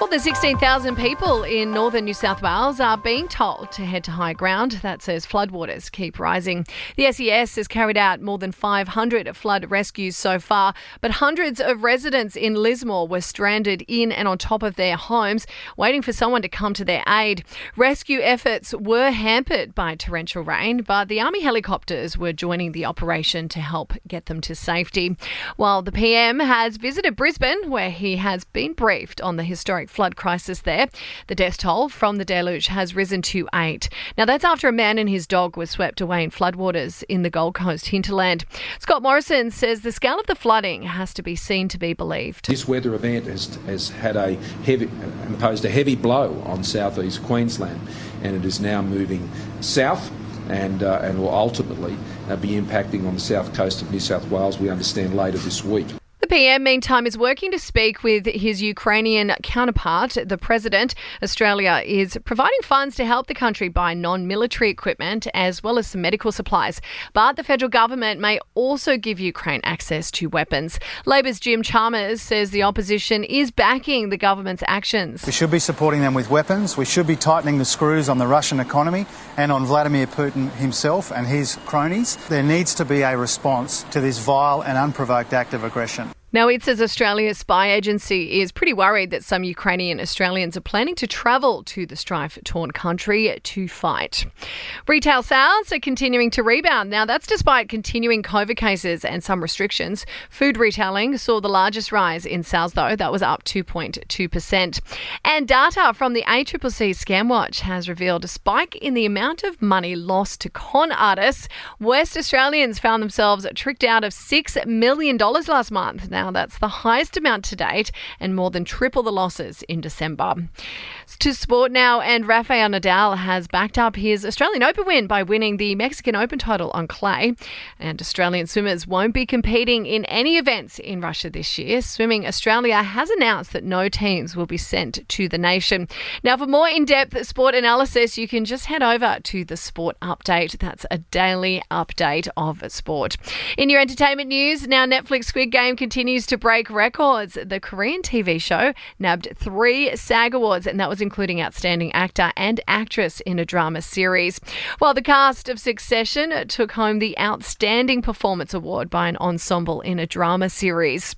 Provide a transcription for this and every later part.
Well, the 16,000 people in northern New South Wales are being told to head to high ground. That says floodwaters keep rising. The SES has carried out more than 500 flood rescues so far, but hundreds of residents in Lismore were stranded in and on top of their homes, waiting for someone to come to their aid. Rescue efforts were hampered by torrential rain, but the Army helicopters were joining the operation to help get them to safety. While the PM has visited Brisbane, where he has been briefed on the historic flood crisis there. The death toll from the deluge has risen to eight. Now, that's after a man and his dog were swept away in floodwaters in the Gold Coast hinterland. Scott Morrison says the scale of the flooding has to be seen to be believed. This weather event has, has had a heavy, imposed a heavy blow on southeast Queensland, and it is now moving south and, uh, and will ultimately uh, be impacting on the south coast of New South Wales, we understand, later this week. PM, meantime, is working to speak with his Ukrainian counterpart, the president. Australia is providing funds to help the country buy non military equipment as well as some medical supplies. But the federal government may also give Ukraine access to weapons. Labor's Jim Chalmers says the opposition is backing the government's actions. We should be supporting them with weapons. We should be tightening the screws on the Russian economy and on Vladimir Putin himself and his cronies. There needs to be a response to this vile and unprovoked act of aggression. Now, it says Australia's spy agency is pretty worried that some Ukrainian Australians are planning to travel to the strife torn country to fight. Retail sales are continuing to rebound. Now, that's despite continuing COVID cases and some restrictions. Food retailing saw the largest rise in sales, though. That was up 2.2%. And data from the ACCC Scamwatch has revealed a spike in the amount of money lost to con artists. West Australians found themselves tricked out of $6 million last month. Now, now. That's the highest amount to date and more than triple the losses in December. To sport now, and Rafael Nadal has backed up his Australian Open win by winning the Mexican Open title on clay. And Australian swimmers won't be competing in any events in Russia this year. Swimming Australia has announced that no teams will be sent to the nation. Now, for more in depth sport analysis, you can just head over to the Sport Update. That's a daily update of sport. In your entertainment news, now Netflix Squid Game continues continues to break records. The Korean TV show nabbed three SAG Awards, and that was including Outstanding Actor and Actress in a Drama Series. While the cast of Succession took home the Outstanding Performance Award by an ensemble in a drama series.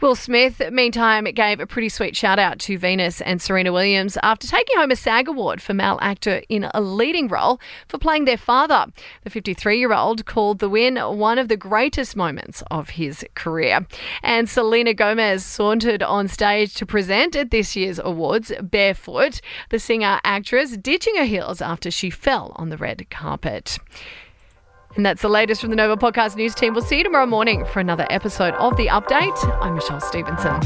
Will Smith, meantime, gave a pretty sweet shout out to Venus and Serena Williams after taking home a SAG Award for male actor in a leading role for playing their father. The 53 year old called the win one of the greatest moments of his career. And Selena Gomez sauntered on stage to present at this year's awards barefoot, the singer actress ditching her heels after she fell on the red carpet. And that's the latest from the Nova Podcast News team. We'll see you tomorrow morning for another episode of The Update. I'm Michelle Stevenson.